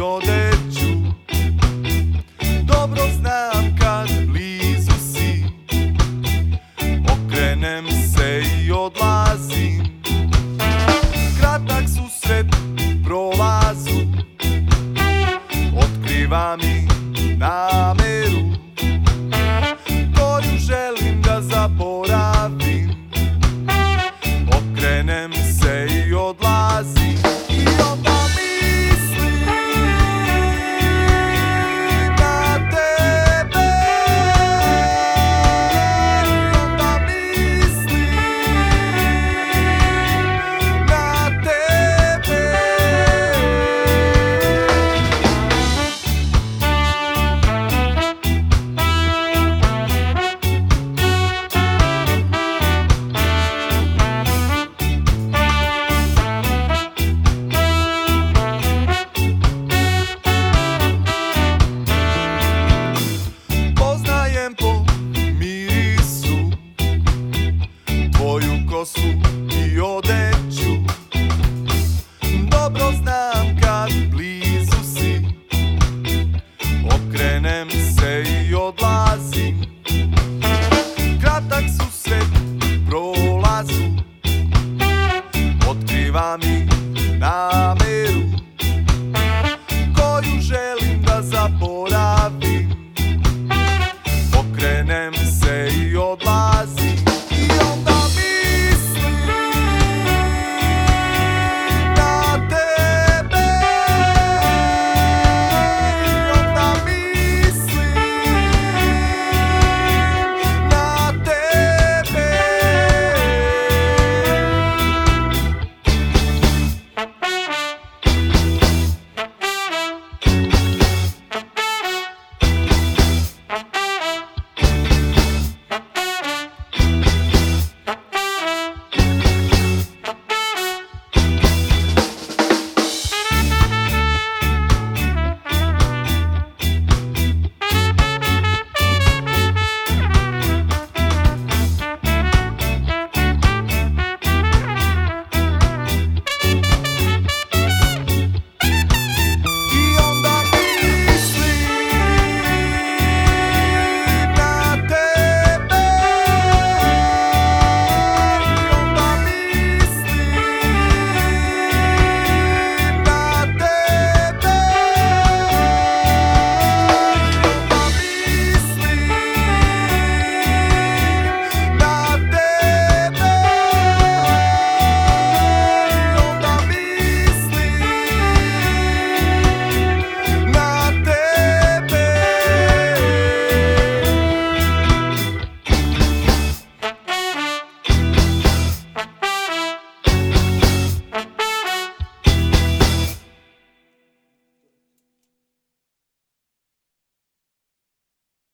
odeću. Dobro znam kad blizu si. Okrenem se i odlazim. Kratak susret prolazu. Otkriva mi na